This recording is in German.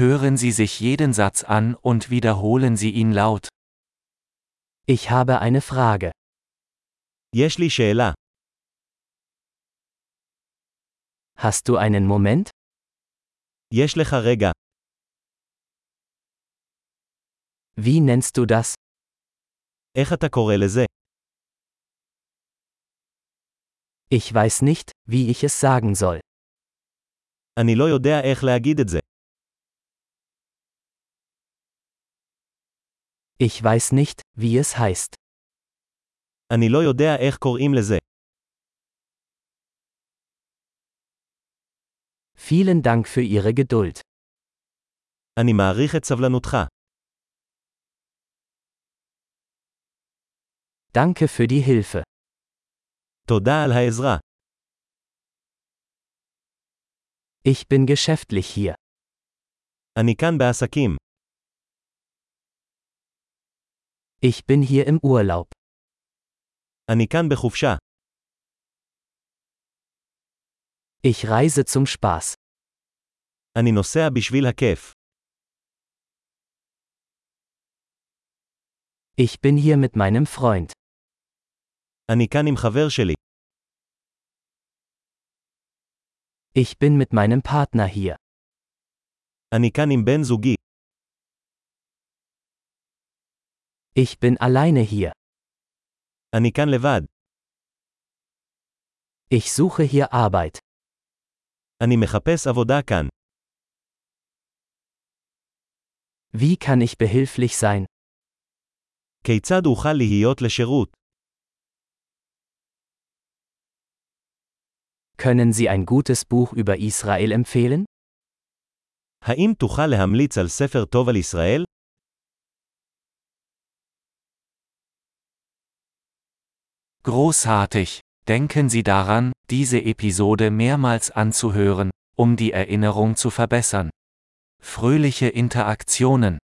Hören Sie sich jeden Satz an und wiederholen Sie ihn laut. Ich habe eine Frage. יש לי שאלה. Hast du einen Moment? יש לך רגע. Wie nennst du das? איך אתה קורא לזה? Ich weiß nicht, wie ich es sagen soll. אני לא יודע איך להגיד את זה. Ich weiß nicht, wie es heißt. אני לא יודע איך קוראים לזה. Vielen Dank für Ihre Geduld. אני מעריך את סבלנותך. Danke für die Hilfe. תודה על העזרה. Ich bin geschäftlich hier. אני כאן בעסקים. Ich bin hier im Urlaub. אני כאן בחופשה. Ich reise zum Spaß. אני נוסע בשביל הכיף. Ich bin hier mit meinem Freund. אני כאן עם חבר שלי. Ich bin mit meinem Partner hier. אני כאן עם בן זוגי. Ich bin alleine hier. אני כאן לבד. Ich suche hier Arbeit. אני מחפש עבודה כאן. Wie kann ich behilflich sein? כיצד אוכל להיות לשירות? Können Sie ein gutes Buch über Israel empfehlen? האם תוכל להמליץ על ספר טוב על ישראל? Großartig! Denken Sie daran, diese Episode mehrmals anzuhören, um die Erinnerung zu verbessern. Fröhliche Interaktionen